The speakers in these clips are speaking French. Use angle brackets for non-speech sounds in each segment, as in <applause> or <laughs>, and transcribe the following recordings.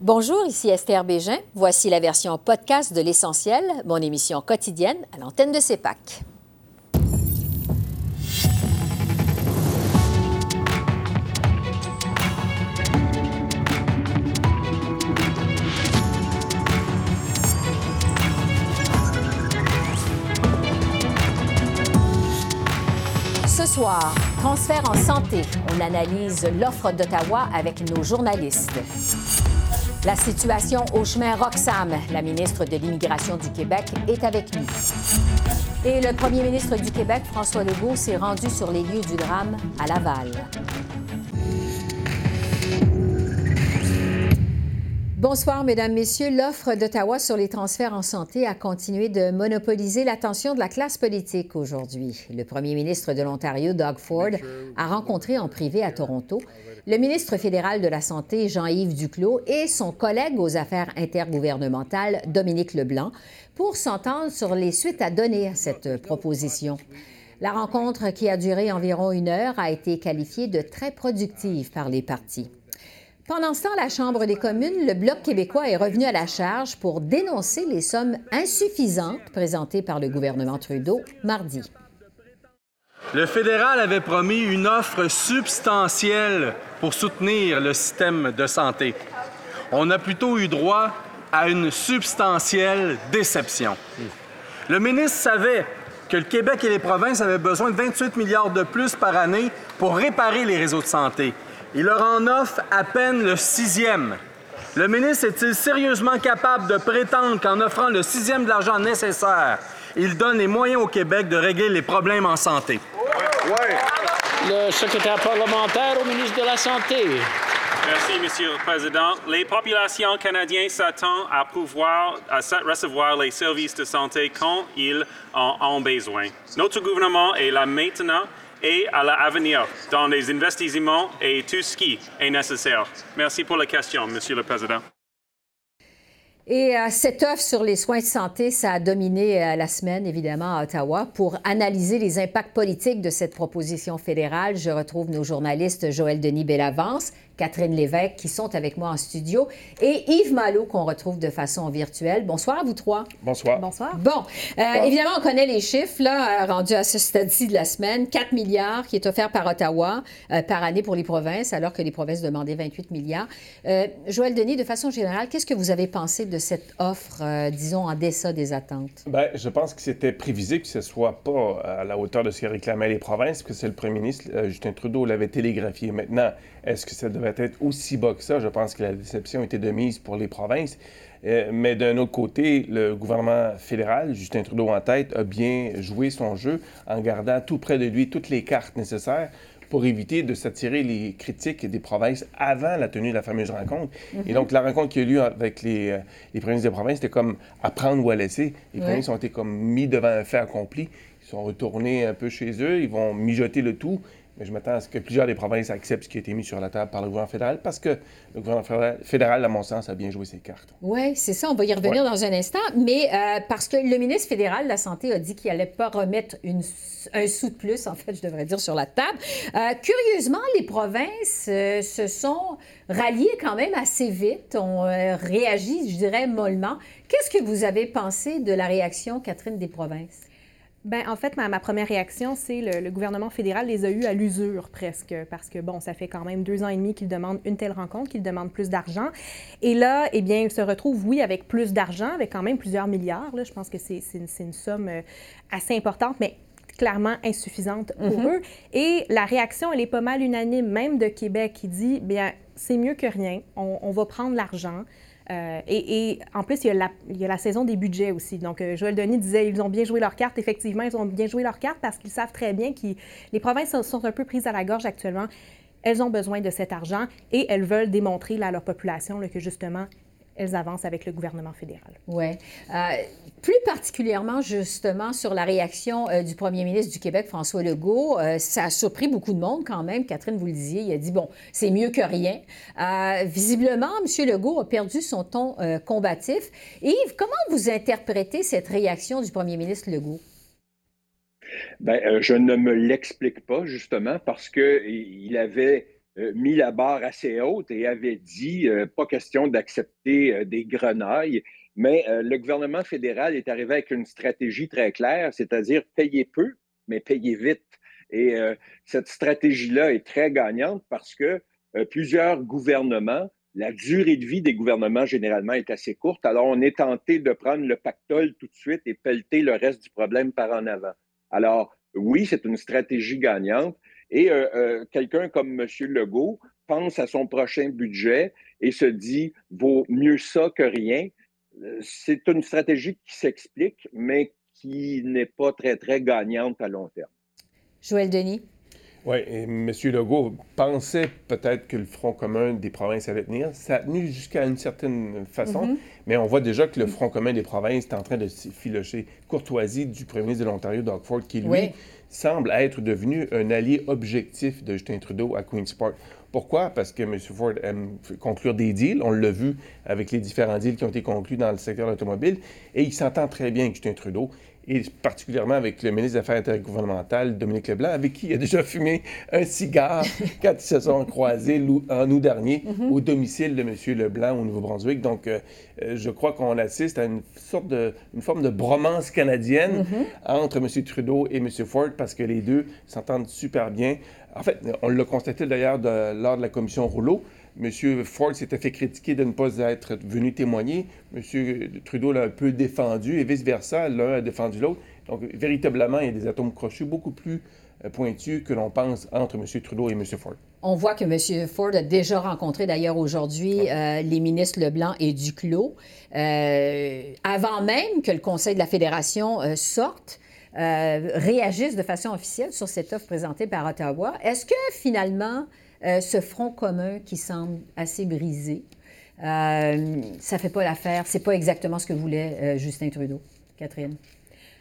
Bonjour, ici Esther Bégin. Voici la version podcast de L'Essentiel, mon émission quotidienne à l'antenne de CEPAC. Ce soir, transfert en santé. On analyse l'offre d'Ottawa avec nos journalistes. La situation au chemin Roxham. La ministre de l'Immigration du Québec est avec nous. Et le premier ministre du Québec, François Legault, s'est rendu sur les lieux du drame à Laval. Bonsoir, Mesdames, Messieurs. L'offre d'Ottawa sur les transferts en santé a continué de monopoliser l'attention de la classe politique aujourd'hui. Le premier ministre de l'Ontario, Doug Ford, a rencontré en privé à Toronto le ministre fédéral de la Santé, Jean-Yves Duclos, et son collègue aux affaires intergouvernementales, Dominique Leblanc, pour s'entendre sur les suites à donner à cette proposition. La rencontre, qui a duré environ une heure, a été qualifiée de très productive par les partis. Pendant ce temps, la Chambre des communes, le Bloc québécois est revenu à la charge pour dénoncer les sommes insuffisantes présentées par le gouvernement Trudeau mardi. Le fédéral avait promis une offre substantielle pour soutenir le système de santé. On a plutôt eu droit à une substantielle déception. Le ministre savait que le Québec et les provinces avaient besoin de 28 milliards de plus par année pour réparer les réseaux de santé. Il leur en offre à peine le sixième. Le ministre est-il sérieusement capable de prétendre qu'en offrant le sixième de l'argent nécessaire, il donne les moyens au Québec de régler les problèmes en santé? Oui. Le secrétaire parlementaire au ministre de la Santé. Merci, Monsieur le Président. Les populations canadiennes s'attendent à pouvoir à recevoir les services de santé quand ils en ont besoin. Notre gouvernement est là maintenant et à l'avenir dans les investissements et tout ce qui est nécessaire. Merci pour la question, Monsieur le Président. Et cette offre sur les soins de santé, ça a dominé euh, la semaine, évidemment, à Ottawa. Pour analyser les impacts politiques de cette proposition fédérale, je retrouve nos journalistes Joël Denis Bellavance Catherine Lévesque qui sont avec moi en studio et Yves Malo qu'on retrouve de façon virtuelle. Bonsoir à vous trois. Bonsoir. Bonsoir. Bon, euh, évidemment, on connaît les chiffres, là, rendus à ce stade-ci de la semaine. 4 milliards qui est offert par Ottawa euh, par année pour les provinces, alors que les provinces demandaient 28 milliards. Euh, Joël Denis, de façon générale, qu'est-ce que vous avez pensé de cette offre, disons, en deçà des attentes? Bien, je pense que c'était prévisible que ce ne soit pas à la hauteur de ce que réclamaient les provinces, parce que c'est le premier ministre, Justin Trudeau, l'avait télégraphié. Maintenant, est-ce que ça devait être aussi bas que ça? Je pense que la déception était de mise pour les provinces. Euh, mais d'un autre côté, le gouvernement fédéral, Justin Trudeau en tête, a bien joué son jeu en gardant tout près de lui toutes les cartes nécessaires pour éviter de s'attirer les critiques des provinces avant la tenue de la fameuse rencontre. Et donc, la rencontre qui a eu lieu avec les, euh, les provinces des provinces, c'était comme à prendre ou à laisser. Les provinces ont été comme mis devant un fait accompli. Ils sont retournés un peu chez eux, ils vont mijoter le tout mais je m'attends à ce que plusieurs des provinces acceptent ce qui a été mis sur la table par le gouvernement fédéral parce que le gouvernement fédéral, à mon sens, a bien joué ses cartes. Oui, c'est ça. On va y revenir dans un instant. Mais euh, parce que le ministre fédéral de la Santé a dit qu'il n'allait pas remettre une, un sou de plus, en fait, je devrais dire, sur la table. Euh, curieusement, les provinces euh, se sont ralliées quand même assez vite, ont réagi, je dirais, mollement. Qu'est-ce que vous avez pensé de la réaction, Catherine, des provinces? Ben, en fait, ma, première réaction, c'est le, le, gouvernement fédéral les a eus à l'usure presque, parce que, bon, ça fait quand même deux ans et demi qu'ils demandent une telle rencontre, qu'ils demandent plus d'argent. Et là, eh bien, ils se retrouvent, oui, avec plus d'argent, avec quand même plusieurs milliards. Là. Je pense que c'est une, une somme euh, assez importante, mais clairement insuffisante pour mm-hmm. eux. Et la réaction, elle est pas mal unanime, même de Québec, qui dit, bien, c'est mieux que rien, on, on va prendre l'argent. Euh, et, en plus, il y, a la, saison des budgets aussi. Donc, euh, Joël Denis disait ils ont bien joué leur carte. Effectivement, ils ont bien joué leur carte parce qu'ils savent très bien que les provinces sont un peu prises à la gorge actuellement. Elles ont besoin de cet argent et elles veulent démontrer à leur population que justement, elles avancent avec le gouvernement fédéral. Oui. Euh, plus particulièrement, justement, sur la réaction euh, du premier ministre du Québec, François Legault, euh, ça a surpris beaucoup de monde quand même. Catherine, vous le disiez, il a dit, bon, c'est mieux que rien. visiblement, M. Legault a perdu son ton combatif. Yves, comment vous interprétez cette réaction du premier ministre Legault? Bien, je ne me l'explique pas, justement, parce qu'il avait mis la barre assez haute et avait dit pas question d'accepter des grenailles. Mais le gouvernement fédéral est arrivé avec une stratégie très claire, c'est-à-dire payer peu, mais payer vite. Et cette stratégie-là est très gagnante parce que plusieurs gouvernements la durée de vie des gouvernements, généralement, est assez courte. Alors, on est tenté de prendre le pactole tout de suite et pelleter le reste du problème par en avant. Alors, oui, c'est une stratégie gagnante. Et euh, euh, quelqu'un comme M. Legault pense à son prochain budget et se dit vaut mieux ça que rien. Euh, c'est une stratégie qui s'explique, mais qui n'est pas très, très gagnante à long terme. Joël Denis. Oui, et M. Legault pensait peut-être que le Front commun des provinces allait tenir. Ça a tenu jusqu'à une certaine façon, mm-hmm. mais on voit déjà que le Front commun des provinces est en train de filocher courtoisie du premier ministre de l'Ontario, Doug Ford, qui, lui, semble être devenu un allié objectif de Justin Trudeau à Queen's Park. Pourquoi? Parce que M. Ford aime conclure des deals. On l'a vu avec les différents deals qui ont été conclus dans le secteur de l'automobile. Et il s'entend très bien avec Justin Trudeau et particulièrement avec le ministre des Affaires intergouvernementales, Dominique Leblanc, avec qui il a déjà fumé un cigare <laughs> quand ils se sont croisés en août dernier mhm. au domicile de M. Leblanc au Nouveau-Brunswick. Donc, euh, euh, je crois qu'on assiste à une sorte de, une forme de bromance canadienne mhm. entre M. Trudeau et M. Ford parce que les deux s'entendent super bien. En fait, on l'a constaté d'ailleurs lors de la commission Rouleau. M. Ford s'était fait critiquer de ne pas être venu témoigner. M. Trudeau l'a un peu défendu et vice-versa, l'un a défendu l'autre. Donc, véritablement, il y a des atomes crochus beaucoup plus euh, pointus que l'on pense entre M. Trudeau et M. Ford. On voit que M. Ford a déjà rencontré d'ailleurs aujourd'hui euh, les ministres Leblanc et Duclos, euh, avant même que le Conseil de la Fédération sorte. réagisse de façon officielle sur cette offre présentée par Ottawa. Est-ce que finalement, euh, ce front commun qui semble assez brisé. Euh, ça ne fait pas l'affaire. C'est pas exactement ce que voulait euh, Justin Trudeau. Catherine?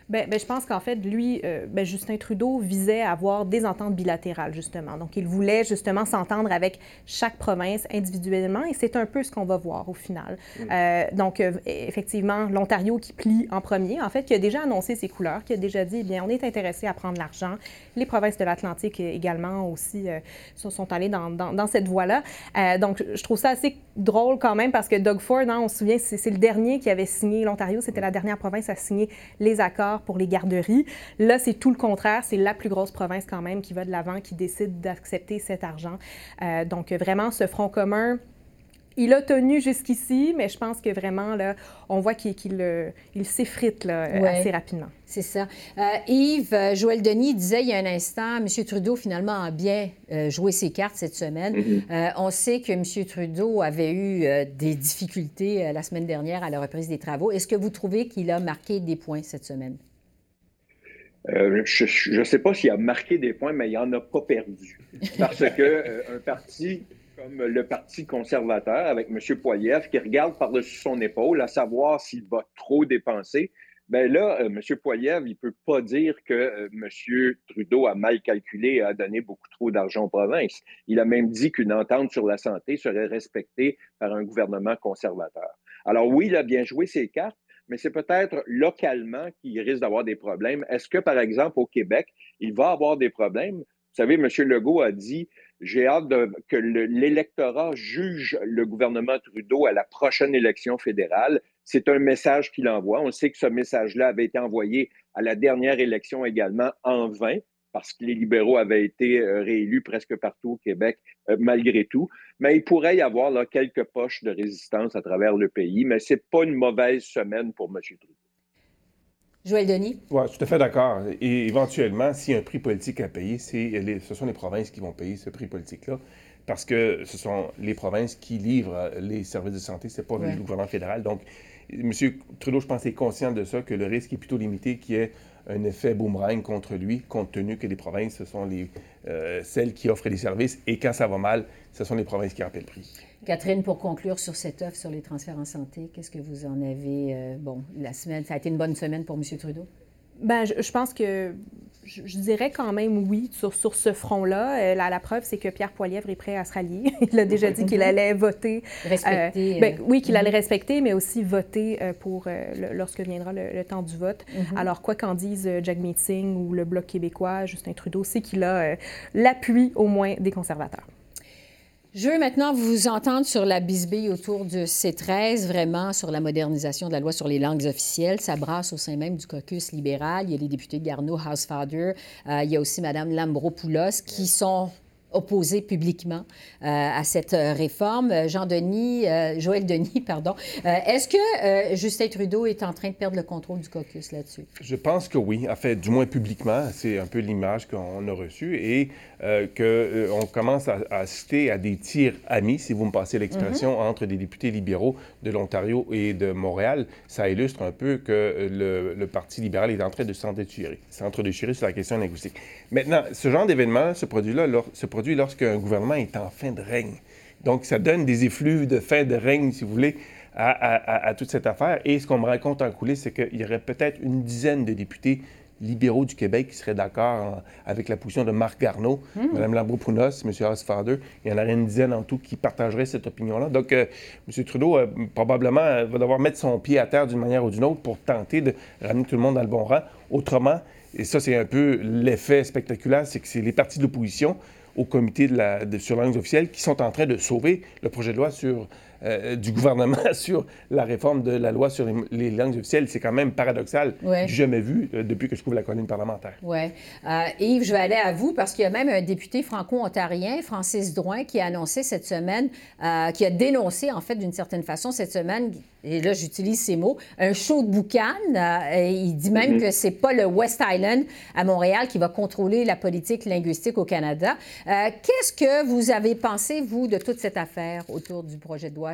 Bien, ben, je pense qu'en fait, lui, euh, ben, Justin Trudeau visait à avoir des ententes bilatérales, justement. Donc, il voulait justement s'entendre avec chaque province individuellement, et c'est un peu ce qu'on va voir au final. Mm. Euh, donc, euh, effectivement, l'Ontario qui plie en premier, en fait, qui a déjà annoncé ses couleurs, qui a déjà dit, eh bien, on est intéressé à prendre l'argent. Les provinces de l'Atlantique également aussi sont allées dans, dans, cette voie-là. donc, je trouve ça assez drôle quand même parce que Doug Ford, hein, on se souvient, c'est le dernier qui avait signé, l'Ontario, c'était la dernière province à signer les accords pour les garderies. Là, c'est tout le contraire. C'est la plus grosse province quand même qui va de l'avant, qui décide d'accepter cet argent. Euh, donc, vraiment, ce front commun il a tenu jusqu'ici, mais je pense que vraiment, là, on voit qu'il euh, s'effrite assez rapidement. C'est ça. Euh, Yves, euh, Joël Denis disait il y a un instant, M. Trudeau finalement a bien joué ses cartes cette semaine. Mm-hmm. on sait que M. Trudeau avait eu des difficultés la semaine dernière à la reprise des travaux. Est-ce que vous trouvez qu'il a marqué des points cette semaine? je ne sais pas s'il a marqué des points, mais il n'en a pas perdu. Parce que un parti comme le Parti conservateur avec M. Poiliev qui regarde par-dessus son épaule à savoir s'il va trop dépenser. Bien là, euh, M. Poiliev, il ne peut pas dire que euh, M. Trudeau a mal calculé et a donné beaucoup trop d'argent aux provinces. Il a même dit qu'une entente sur la santé serait respectée par un gouvernement conservateur. Alors oui, il a bien joué ses cartes, mais c'est peut-être localement qu'il risque d'avoir des problèmes. Est-ce que, par exemple, au Québec, il va avoir des problèmes? Vous savez, M. Legault a dit j'ai hâte que l'électorat juge le gouvernement Trudeau à la prochaine élection fédérale. C'est un message qu'il envoie. On sait que ce message-là avait été envoyé à la dernière élection également en vain, parce que les libéraux avaient été euh, réélus presque partout au Québec, euh, malgré tout. Mais il pourrait y avoir là, quelques poches de résistance à travers le pays, mais ce n'est pas une mauvaise semaine pour M. Trudeau. Joël Denis? Oui, tout à fait d'accord. Et éventuellement, s'il y a un prix politique à payer, c'est ce sont les provinces qui vont payer ce prix politique-là. Parce que ce sont les provinces qui livrent les services de santé, c'est pas le gouvernement fédéral. Donc, M. Trudeau, je pense, est conscient de ça, que le risque est plutôt limité, qu'il y ait un effet boomerang contre lui, compte tenu que les provinces, ce sont les, euh, celles qui offrent les services. Et quand ça va mal, ce sont les provinces qui en paient le prix. Catherine, pour conclure sur cette offre sur les transferts en santé, qu'est-ce que vous en avez? Euh, bon, la semaine, ça a été une bonne semaine pour M. Trudeau? Bien, je, pense que je, dirais quand même oui sur, sur ce front-là. Euh, la, preuve, c'est que Pierre Poilièvre est prêt à se rallier. <laughs> Il a déjà dit qu'il allait voter. Respecter. Ben, oui, qu'il allait mhm. respecter, mais aussi voter pour lorsque viendra le, temps du vote. Mhm. Alors, quoi qu'en dise Jack Meeting ou le Bloc québécois, Justin Trudeau, c'est qu'il a l'appui au moins des conservateurs. Je veux maintenant vous entendre sur la bisbille autour de C13, vraiment sur la modernisation de la loi sur les langues officielles. Ça brasse au sein même du caucus libéral. Il y a les députés de Garneau, Housefather. Euh, il y a aussi Mme Lambro-Poulos qui sont opposé publiquement euh, à cette euh, réforme. Jean-Denis, euh, Joël Denis, <laughs> pardon. Est-ce que Justin Trudeau est en train de perdre le contrôle du caucus là-dessus? Je pense que oui. En fait, du moins publiquement, c'est un peu l'image qu'on a reçue et qu'on commence à, assister à des tirs amis, si vous me passez l'expression, mm-hmm. entre des députés libéraux de l'Ontario et de Montréal. Ça illustre un peu que le, le Parti libéral est en train de s'entre-déchirer sur la question linguistique. Maintenant, ce genre d'événement ce produit-là se produit lorsqu'un gouvernement est en fin de règne. Donc, ça donne des effluves de fin de règne, si vous voulez, à, toute cette affaire. Et ce qu'on me raconte en coulisses, c'est qu'il y aurait peut-être une dizaine de députés libéraux du Québec qui seraient d'accord avec la position de Marc Garneau, Mme Lambro-Pounos, M. Housefather. Il y en aurait une dizaine en tout qui partageraient cette opinion-là. Donc, euh, M. Trudeau, euh, probablement, euh, va devoir mettre son pied à terre d'une manière ou d'une autre pour tenter de ramener tout le monde dans le bon rang. Autrement, et ça, c'est un peu l'effet spectaculaire, c'est que c'est les partis de l'opposition au comité de la, de, sur langues officielles qui sont en train de sauver le projet de loi sur euh, du gouvernement <laughs> sur la réforme de la loi sur les, langues officielles. C'est quand même paradoxal. Ouais. jamais vu euh, depuis que je couvre la colline parlementaire. Oui. Euh, Yves, je vais aller à vous parce qu'il y a même un député franco-ontarien, Francis Drouin, qui a annoncé cette semaine, qui a dénoncé, en fait, d'une certaine façon, cette semaine, et là, j'utilise ces mots, un show de boucan. il dit même mm-hmm. que c'est pas le West Island à Montréal qui va contrôler la politique linguistique au Canada. Qu'est-ce que vous avez pensé, vous, de toute cette affaire autour du projet de loi?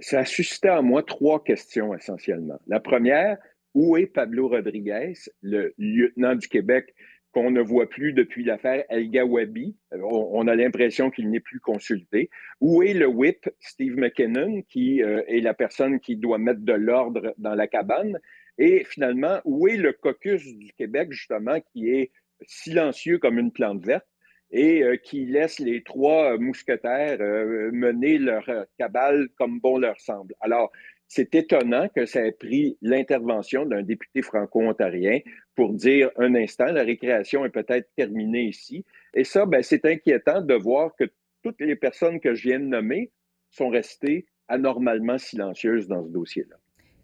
Ça a suscité en moi trois questions essentiellement. La première, où est Pablo Rodriguez, le lieutenant du Québec qu'on ne voit plus depuis l'affaire El Gawabi? On, a l'impression qu'il n'est plus consulté. Où est le whip, Steve McKinnon, qui euh, est la personne qui doit mettre de l'ordre dans la cabane? Et finalement, où est le caucus du Québec, justement, qui est silencieux comme une plante verte? Et euh, qui laisse les trois euh, mousquetaires euh, mener leur cabale comme bon leur semble. Alors, c'est étonnant que ça ait pris l'intervention d'un député franco-ontarien pour dire un instant, la récréation est peut-être terminée ici. Et ça, ben, c'est inquiétant de voir que toutes les personnes que je viens de nommer sont restées anormalement silencieuses dans ce dossier-là.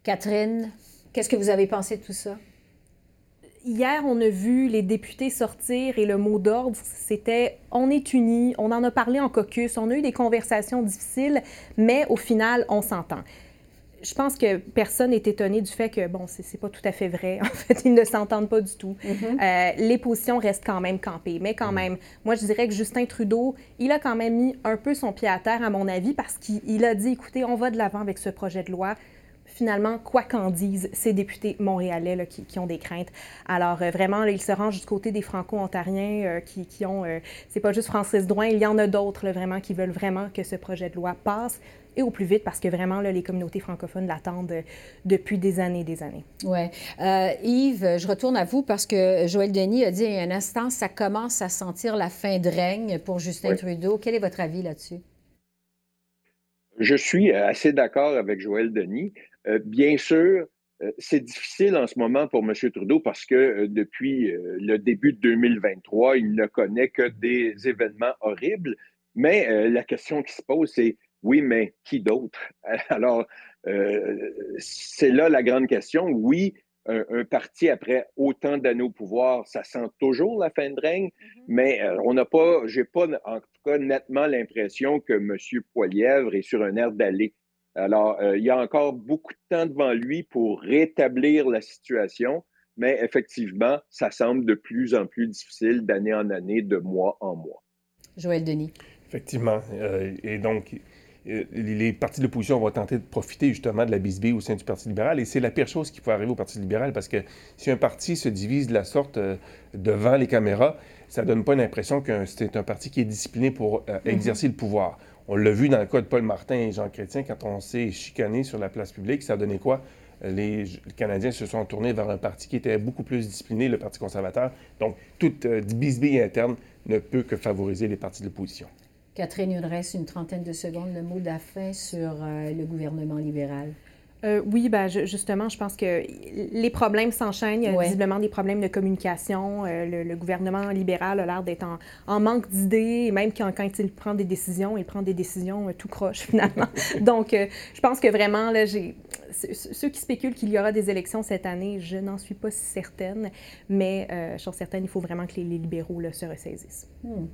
Catherine, qu'est-ce que vous avez pensé de tout ça? Hier, on a vu les députés sortir et le mot d'ordre, c'était on est unis, on en a parlé en caucus, on a eu des conversations difficiles, mais au final, on s'entend. Je pense que personne n'est étonné du fait que, bon, c'est pas tout à fait vrai. <laughs> En fait, ils ne s'entendent pas du tout. Mm-hmm. Euh, les positions restent quand même campées. Mais quand mm. même, moi, je dirais que Justin Trudeau, il a quand même mis un peu son pied à terre, à mon avis, parce qu'il a dit, écoutez, on va de l'avant avec ce projet de loi finalement, quoi qu'en disent ces députés montréalais qui, ont des craintes. Alors, euh, vraiment, là, ils se rangent du côté des franco-ontariens euh, qui, qui, ont... Euh, c'est pas juste Francis Drouin, il y en a d'autres, vraiment, qui veulent vraiment que ce projet de loi passe et au plus vite parce que vraiment, là, les communautés francophones l'attendent depuis des années et des années. Oui. Yves, je retourne à vous parce que Joël Denis a dit il y a un instant, ça commence à sentir la fin de règne pour Justin Trudeau. Quel est votre avis là-dessus? Je suis assez d'accord avec Joël Denis. Euh, bien sûr, euh, c'est difficile en ce moment pour M. Trudeau parce que euh, depuis le début de 2023, il ne connaît que des événements horribles. Mais la question qui se pose, c'est oui, mais qui d'autre? <laughs> Alors, c'est là la grande question. Oui, un, parti après autant d'années au pouvoir, ça sent toujours la fin de règne, mm-hmm. mais on n'a pas, j'ai pas en tout cas nettement l'impression que M. Poilièvre est sur un air d'aller. Alors, euh, il y a encore beaucoup de temps devant lui pour rétablir la situation, mais effectivement, ça semble de plus en plus difficile d'année en année, de mois en mois. Joël Denis. Effectivement. Euh, et donc, euh, les partis de l'opposition vont tenter de profiter justement de la bisbille au sein du Parti libéral. Et c'est la pire chose qui peut arriver au Parti libéral parce que si un parti se divise de la sorte devant les caméras, ça ne donne pas l'impression que c'est un parti qui est discipliné pour mm-hmm. exercer le pouvoir. On l'a vu dans le cas de Paul Martin et Jean Chrétien, quand on s'est chicané sur la place publique, ça a donné quoi? Les, Canadiens se sont tournés vers un parti qui était beaucoup plus discipliné, le Parti conservateur. Donc, toute euh, bisbille interne ne peut que favoriser les partis de l'opposition. Catherine, il reste une trentaine de secondes. Le mot d'affaire sur euh, le gouvernement libéral. Euh, oui, ben, justement, je pense que les problèmes s'enchaînent. Il y a visiblement des problèmes de communication. Euh, le, gouvernement libéral a l'air d'être en, manque d'idées, et même quand, quand, il prend des décisions, il prend des décisions euh, tout croche, <laughs> finalement. Donc, je pense que vraiment, là, j'ai... ceux qui spéculent qu'il y aura des élections cette année, je n'en suis pas certaine, mais je suis certaine, il faut vraiment que les, libéraux là, se ressaisissent. Hmm.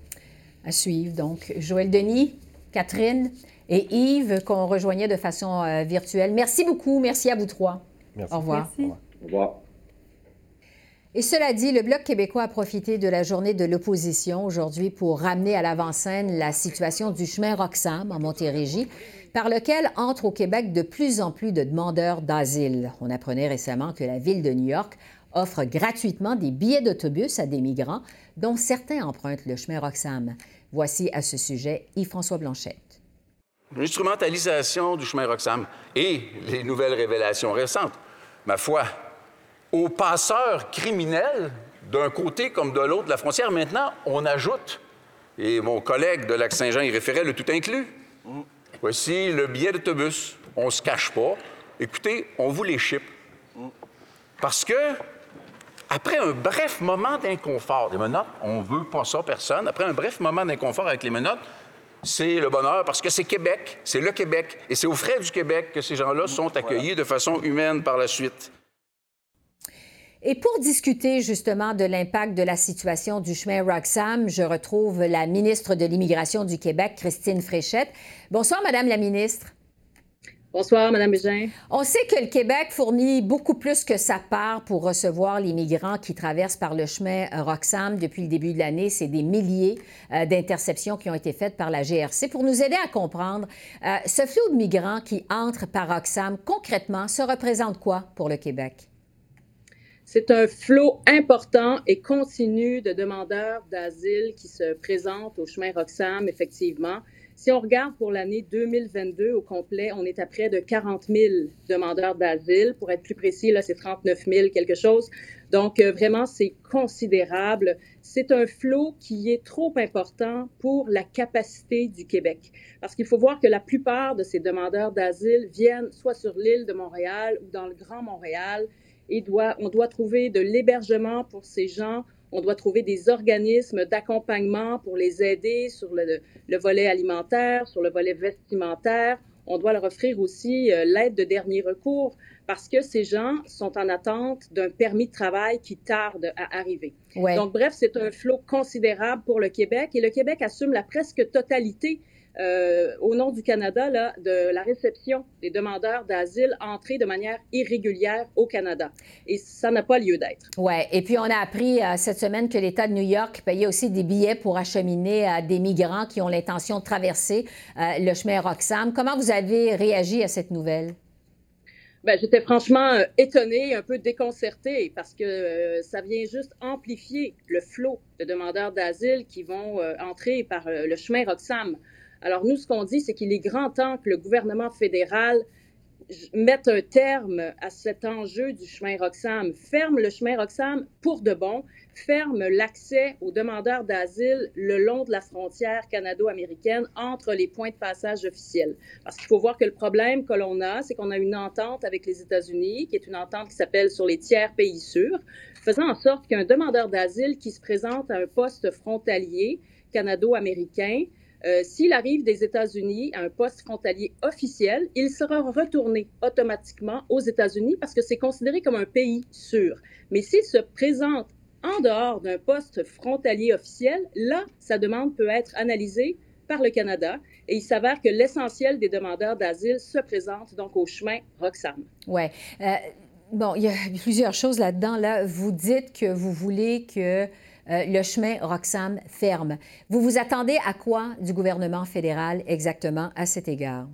À suivre, donc. Joël Denis, Catherine, et Yves, qu'on rejoignait de façon euh, virtuelle. Merci beaucoup. Merci à vous trois. Merci. Au revoir. Au revoir. Et cela dit, le Bloc québécois a profité de la journée de l'opposition aujourd'hui pour ramener à l'avant-scène la situation du chemin Roxham en Montérégie, par lequel entrent au Québec de plus en plus de demandeurs d'asile. On apprenait récemment que la ville de New York offre gratuitement des billets d'autobus à des migrants, dont certains empruntent le chemin Roxham. Voici à ce sujet Yves-François Blanchet. L'instrumentalisation du chemin Roxham et les nouvelles révélations récentes, ma foi, aux passeurs criminels d'un côté comme de l'autre de la frontière, maintenant, on ajoute, et mon collègue de Lac-Saint-Jean y référait, le tout inclus. Voici le billet d'autobus. On se cache pas. Écoutez, on vous les chip. Parce que, après un bref moment d'inconfort, les menottes, on veut pas ça, personne. Après un bref moment d'inconfort avec les menottes, c'est le bonheur parce que c'est Québec, c'est le Québec, et c'est aux frais du Québec que ces gens-là sont accueillis de façon humaine par la suite. Et pour discuter justement de l'impact de la situation du chemin Roxham, je retrouve la ministre de l'Immigration du Québec, Christine Fréchette. Bonsoir, Madame la ministre. Bonsoir, Mme Bégin. On sait que le Québec fournit beaucoup plus que sa part pour recevoir les migrants qui traversent par le chemin Roxham depuis le début de l'année. C'est des milliers euh, d'interceptions qui ont été faites par la GRC. Pour nous aider à comprendre, euh, ce flot de migrants qui entrent par Roxham, concrètement, se représente quoi pour le Québec? C'est un flot important et continu de demandeurs d'asile qui se présentent au chemin Roxham, effectivement. Si on regarde pour l'année 2022 au complet, on est à près de 40 000 demandeurs d'asile. Pour être plus précis, là, c'est 39 000 quelque chose. Donc, euh, vraiment, c'est considérable. C'est un flot qui est trop important pour la capacité du Québec. Parce qu'il faut voir que la plupart de ces demandeurs d'asile viennent soit sur l'île de Montréal ou dans le Grand Montréal. Et on doit trouver de l'hébergement pour ces gens on doit trouver des organismes d'accompagnement pour les aider sur le, volet alimentaire, sur le volet vestimentaire. On doit leur offrir aussi euh, l'aide de dernier recours parce que ces gens sont en attente d'un permis de travail qui tarde à arriver. Donc, bref, c'est un flot considérable pour le Québec et le Québec assume la presque totalité euh, au nom du Canada là, de la réception des demandeurs d'asile entrés de manière irrégulière au Canada. Et ça n'a pas lieu d'être. Oui. Et puis, on a appris euh, cette semaine que l'État de New York payait aussi des billets pour acheminer euh, des migrants qui ont l'intention de traverser le chemin Roxham. Comment vous avez réagi à cette nouvelle? Ben, j'étais franchement étonnée, un peu déconcertée, parce que ça vient juste amplifier le flot de demandeurs d'asile qui vont entrer par le chemin Roxham. Alors nous, ce qu'on dit, c'est qu'il est grand temps que le gouvernement fédéral mette un terme à cet enjeu du chemin Roxham, ferme le chemin Roxham pour de bon, ferme l'accès aux demandeurs d'asile le long de la frontière canado-américaine entre les points de passage officiels. Parce qu'il faut voir que le problème que l'on a, c'est qu'on a une entente avec les États-Unis, qui est une entente qui s'appelle sur les tiers pays sûrs, faisant en sorte qu'un demandeur d'asile qui se présente à un poste frontalier canado-américain, euh, s'il arrive des États-Unis à un poste frontalier officiel, il sera retourné automatiquement aux États-Unis parce que c'est considéré comme un pays sûr. Mais s'il se présente en dehors d'un poste frontalier officiel, là, sa demande peut être analysée par le Canada et il s'avère que l'essentiel des demandeurs d'asile se présente donc au chemin Roxham. Oui. Euh, bon, il y a plusieurs choses là-dedans. Là, vous dites que vous voulez que euh, le chemin Roxham ferme. Vous vous attendez à quoi du gouvernement fédéral exactement à cet égard?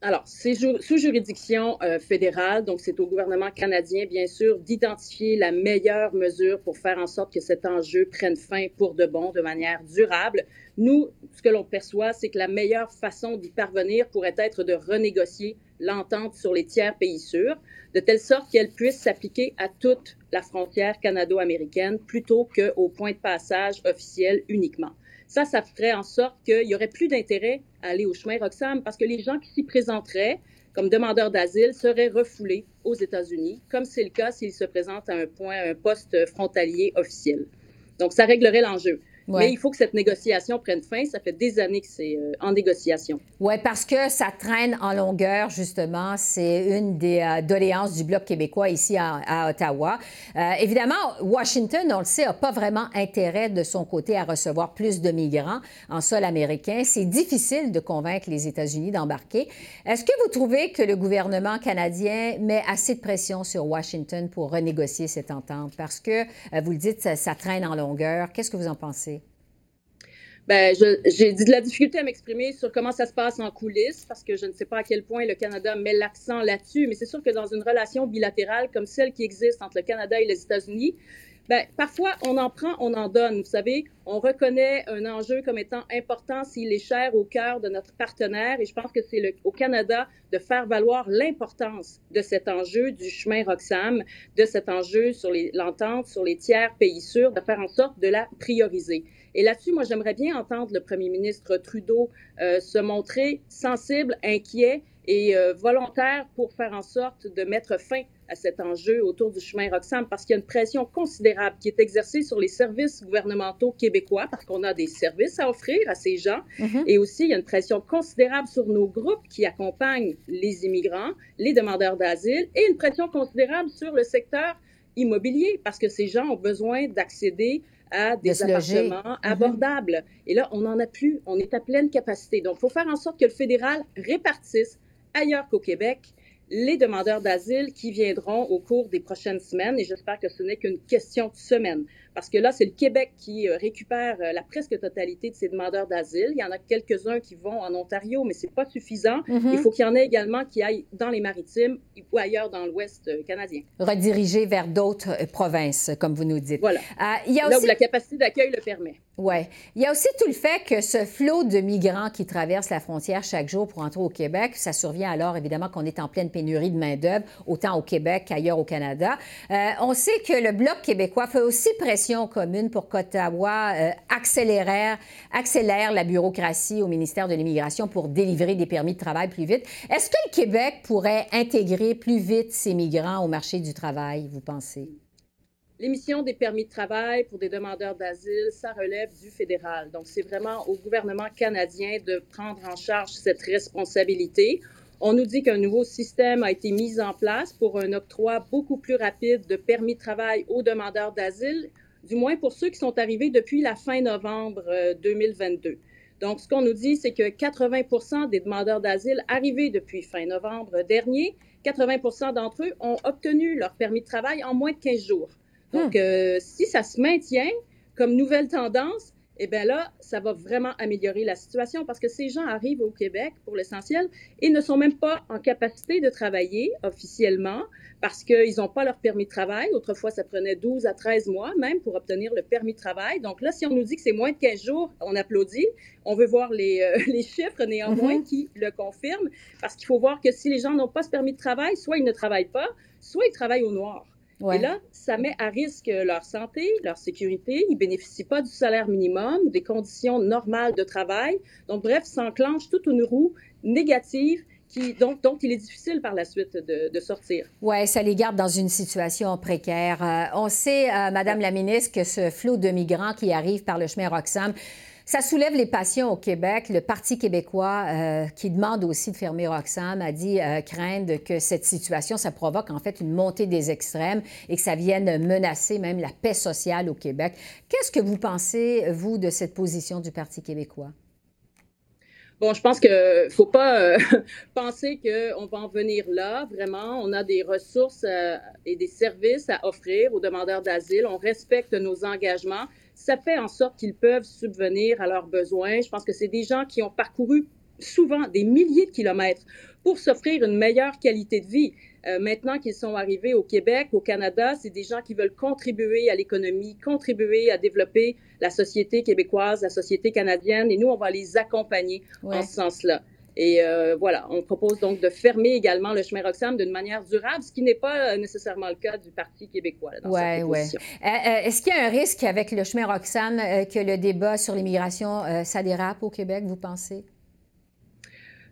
Alors, c'est sous juridiction euh, fédérale, donc c'est au gouvernement canadien, bien sûr, d'identifier la meilleure mesure pour faire en sorte que cet enjeu prenne fin pour de bon, de manière durable. Nous, ce que l'on perçoit, c'est que la meilleure façon d'y parvenir pourrait être de renégocier l'entente sur les tiers pays sûrs, de telle sorte qu'elle puisse s'appliquer à toute la frontière canado-américaine plutôt qu'au point de passage officiel uniquement. Ça, ça ferait en sorte qu'il y aurait plus d'intérêt à aller au chemin Roxham parce que les gens qui s'y présenteraient comme demandeurs d'asile seraient refoulés aux États-Unis, comme c'est le cas s'ils se présentent à un point, un poste frontalier officiel. Donc, ça réglerait l'enjeu. Mais il faut que cette négociation prenne fin. Ça fait des années que c'est euh, en négociation. Oui, parce que ça traîne en longueur, justement. C'est une des euh, doléances du Bloc québécois ici à, Ottawa. Euh, évidemment, Washington, on le sait, n'a pas vraiment intérêt de son côté à recevoir plus de migrants en sol américain. C'est difficile de convaincre les États-Unis d'embarquer. Est-ce que vous trouvez que le gouvernement canadien met assez de pression sur Washington pour renégocier cette entente? Parce que, vous le dites, ça traîne en longueur. Qu'est-ce que vous en pensez? Ben, j'ai de la difficulté à m'exprimer sur comment ça se passe en coulisses parce que je ne sais pas à quel point le Canada met l'accent là-dessus, mais c'est sûr que dans une relation bilatérale comme celle qui existe entre le Canada et les États-Unis, ben, parfois, on en prend, on en donne. Vous savez, on reconnaît un enjeu comme étant important s'il est cher au cœur de notre partenaire. Et je pense que c'est au Canada de faire valoir l'importance de cet enjeu du chemin Roxham, de cet enjeu sur l'entente sur les tiers pays sûrs, de faire en sorte de la prioriser. Et là-dessus, moi, j'aimerais bien entendre le premier ministre Trudeau euh, se montrer sensible, inquiet et euh, volontaire pour faire en sorte de mettre fin à cet enjeu autour du chemin Roxham parce qu'il y a une pression considérable qui est exercée sur les services gouvernementaux québécois parce qu'on a des services à offrir à ces gens. Mm-hmm. Et aussi, il y a une pression considérable sur nos groupes qui accompagnent les immigrants, les demandeurs d'asile et une pression considérable sur le secteur immobilier parce que ces gens ont besoin d'accéder à des appartements mm-hmm. abordables. Et là, on n'en a plus. On est à pleine capacité. Donc, il faut faire en sorte que le fédéral répartisse ailleurs qu'au Québec les demandeurs d'asile qui viendront au cours des prochaines semaines, et j'espère que ce n'est qu'une question de semaine, parce que là, c'est le Québec qui euh, récupère euh, la presque totalité de ces demandeurs d'asile. Il y en a quelques-uns qui vont en Ontario, mais c'est pas suffisant. Mm-hmm. Il faut qu'il y en ait également qui aillent dans les maritimes ou ailleurs dans l'Ouest euh, canadien. Redirigés vers d'autres provinces, comme vous nous dites. Voilà. il y a là où la capacité d'accueil le permet. Oui. Il y a aussi tout le fait que ce flot de migrants qui traversent la frontière chaque jour pour entrer au Québec, ça survient alors évidemment qu'on est en pleine pénurie de main-d'œuvre, autant au Québec qu'ailleurs au Canada. Euh, on sait que le Bloc québécois fait aussi pression commune pour qu'Ottawa euh, accélère, accélère la bureaucratie au ministère de l'Immigration pour délivrer des permis de travail plus vite. Est-ce que le Québec pourrait intégrer plus vite ces migrants au marché du travail, vous pensez? L'émission des permis de travail pour des demandeurs d'asile, ça relève du fédéral. Donc, c'est vraiment au gouvernement canadien de prendre en charge cette responsabilité. On nous dit qu'un nouveau système a été mis en place pour un octroi beaucoup plus rapide de permis de travail aux demandeurs d'asile, du moins pour ceux qui sont arrivés depuis la fin novembre 2022. Euh, Donc, ce qu'on nous dit, c'est que 80% des demandeurs d'asile arrivés depuis fin novembre dernier, 80 d'entre eux ont obtenu leur permis de travail en moins de 15 jours. Donc, hmm. euh, si ça se maintient comme nouvelle tendance, eh bien là, ça va vraiment améliorer la situation parce que ces gens arrivent au Québec pour l'essentiel et ne sont même pas en capacité de travailler officiellement parce qu'ils n'ont pas leur permis de travail. Autrefois, ça prenait 12 à 13 mois même pour obtenir le permis de travail. Donc là, si on nous dit que c'est moins de 15 jours, on applaudit. On veut voir les, euh, <laughs> les chiffres néanmoins mm-hmm. qui le confirment parce qu'il faut voir que si les gens n'ont pas ce permis de travail, soit ils ne travaillent pas, soit ils travaillent au noir. Et là, ça met à risque leur santé, leur sécurité. Ils bénéficient pas du salaire minimum, des conditions normales de travail. Donc, bref, s'enclenche toute une roue négative qui, dont, il est difficile par la suite de, sortir. Oui, ça les garde dans une situation précaire. Euh, on sait, euh, Madame la ministre, que ce flot de migrants qui arrivent par le chemin Roxham, ça soulève les passions au Québec. Le Parti québécois, euh, qui demande aussi de fermer Roxham, a dit euh, craindre que cette situation, ça provoque en fait une montée des extrêmes et que ça vienne menacer même la paix sociale au Québec. Qu'est-ce que vous pensez, vous, de cette position du Parti québécois? Bon, je pense qu'il ne faut pas euh, <laughs> penser qu'on va en venir là. Vraiment, on a des ressources et des services à offrir aux demandeurs d'asile. On respecte nos engagements ça fait en sorte qu'ils peuvent subvenir à leurs besoins. Je pense que c'est des gens qui ont parcouru souvent des milliers de kilomètres pour s'offrir une meilleure qualité de vie. Euh, maintenant qu'ils sont arrivés au Québec, au Canada, c'est des gens qui veulent contribuer à l'économie, contribuer à développer la société québécoise, la société canadienne, et nous, on va les accompagner en ce sens-là. Et euh, voilà, on propose donc de fermer également le chemin Roxham d'une manière durable, ce qui n'est pas nécessairement le cas du Parti québécois dans cette proposition. Est-ce qu'il y a un risque avec le chemin Roxham que le débat sur l'immigration, ça dérape au Québec, vous pensez?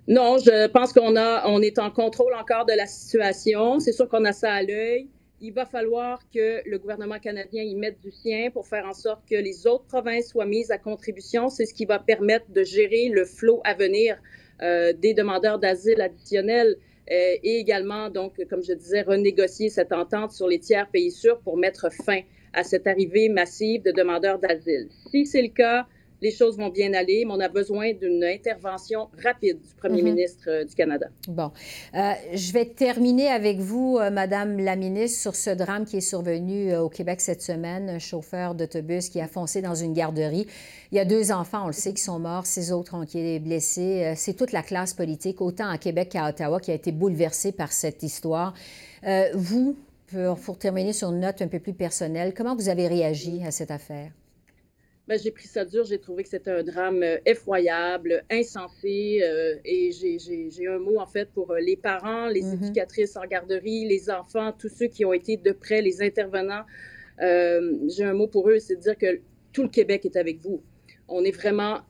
Non, je pense qu'on a, on est en contrôle encore de la situation. C'est sûr qu'on a ça à l'œil. Il va falloir que le gouvernement canadien y mette du sien pour faire en sorte que les autres provinces soient mises à contribution. C'est ce qui va permettre de gérer le flot à venir euh, des demandeurs d'asile additionnels euh, et également, donc, comme je disais, renégocier cette entente sur les tiers pays sûrs pour mettre fin à cette arrivée massive de demandeurs d'asile. Si c'est le cas, les choses vont bien aller, mais on a besoin d'une intervention rapide du premier mhm. ministre euh, du Canada. Bon. Euh, je vais terminer avec vous, euh, Madame la ministre, sur ce drame qui est survenu au Québec cette semaine. Un chauffeur d'autobus qui a foncé dans une garderie. Il y a deux enfants, on le sait, qui sont morts, six autres ont été blessés. C'est toute la classe politique, autant à Québec qu'à Ottawa, qui a été bouleversée par cette histoire. vous, pour, pour terminer sur une note un peu plus personnelle, comment vous avez réagi à cette affaire? Ben, j'ai pris ça dur. J'ai trouvé que c'était un drame euh, effroyable, insensé. Euh, et j'ai un mot, en fait, pour euh, les parents, les mm-hmm. éducatrices en garderie, les enfants, tous ceux qui ont été de près, les intervenants. j'ai un mot pour eux, c'est de dire que tout le Québec est avec vous. On est vraiment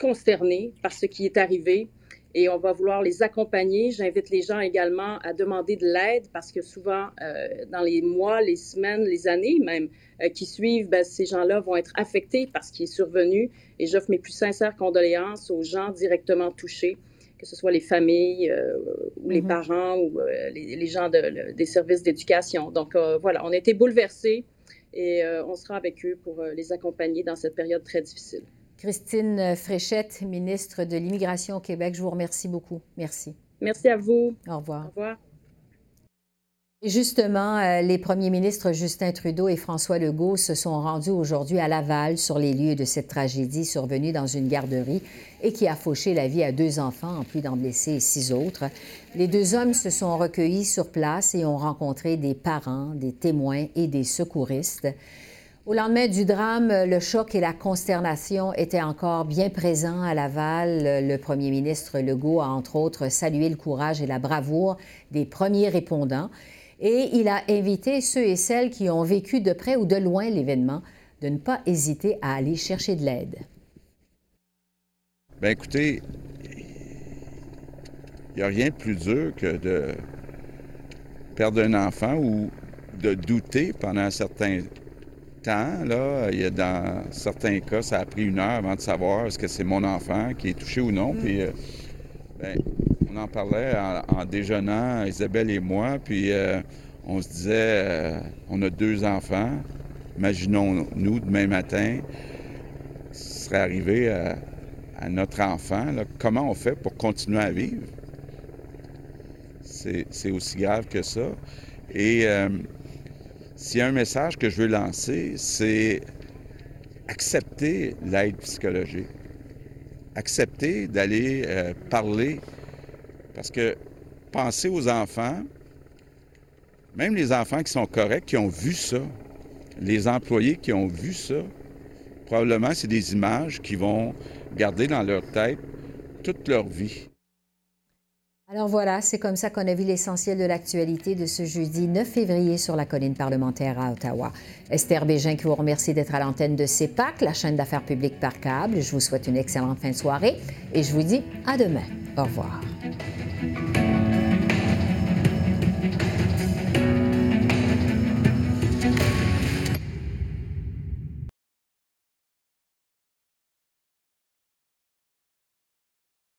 consternés par ce qui est arrivé et on va vouloir les accompagner. J'invite les gens également à demander de l'aide parce que souvent, euh, dans les mois, les semaines, les années même euh, qui suivent, ben, ces gens-là vont être affectés par ce qui est survenu. Et j'offre mes plus sincères condoléances aux gens directement touchés, que ce soit les familles euh, ou les mm-hmm. parents ou les, gens des services d'éducation. Donc voilà, on a été bouleversés et on sera avec eux pour les accompagner dans cette période très difficile. Christine Fréchette, ministre de l'Immigration au Québec, je vous remercie beaucoup. Merci. Merci à vous. Au revoir. Au revoir. Et justement, euh, les premiers ministres Justin Trudeau et François Legault se sont rendus aujourd'hui à Laval sur les lieux de cette tragédie survenue dans une garderie et qui a fauché la vie à deux enfants, en plus d'en blesser six autres. Les deux hommes se sont recueillis sur place et ont rencontré des parents, des témoins et des secouristes. Au lendemain du drame, le choc et la consternation étaient encore bien présents à Laval. Le premier ministre Legault a entre autres salué le courage et la bravoure des premiers répondants et il a invité ceux et celles qui ont vécu de près ou de loin l'événement de ne pas hésiter à aller chercher de l'aide. Bien écoutez, il n'y a rien de plus dur que de perdre un enfant ou de douter pendant un certain temps Là, il y a dans certains cas, ça a pris une heure avant de savoir est-ce que c'est mon enfant qui est touché ou non. Mm. Puis, euh, ben, on en parlait en, déjeunant, Isabelle et moi, puis euh, on se disait, euh, on a deux enfants. Imaginons-nous demain matin, ce serait arrivé à, notre enfant. comment on fait pour continuer à vivre? C'est aussi grave que ça. Et s'il y a un message que je veux lancer, c'est accepter l'aide psychologique. Accepter d'aller euh, parler. Parce que penser aux enfants, même les enfants qui sont corrects, qui ont vu ça, les employés qui ont vu ça, probablement c'est des images qui vont garder dans leur tête toute leur vie. Alors voilà, c'est comme ça qu'on a vu l'essentiel de l'actualité de ce jeudi 9 février sur la colline parlementaire à Ottawa. Esther Bégin qui vous remercie d'être à l'antenne de CEPAC, la chaîne d'affaires publiques par câble. Je vous souhaite une excellente fin de soirée et je vous dis à demain. Au revoir.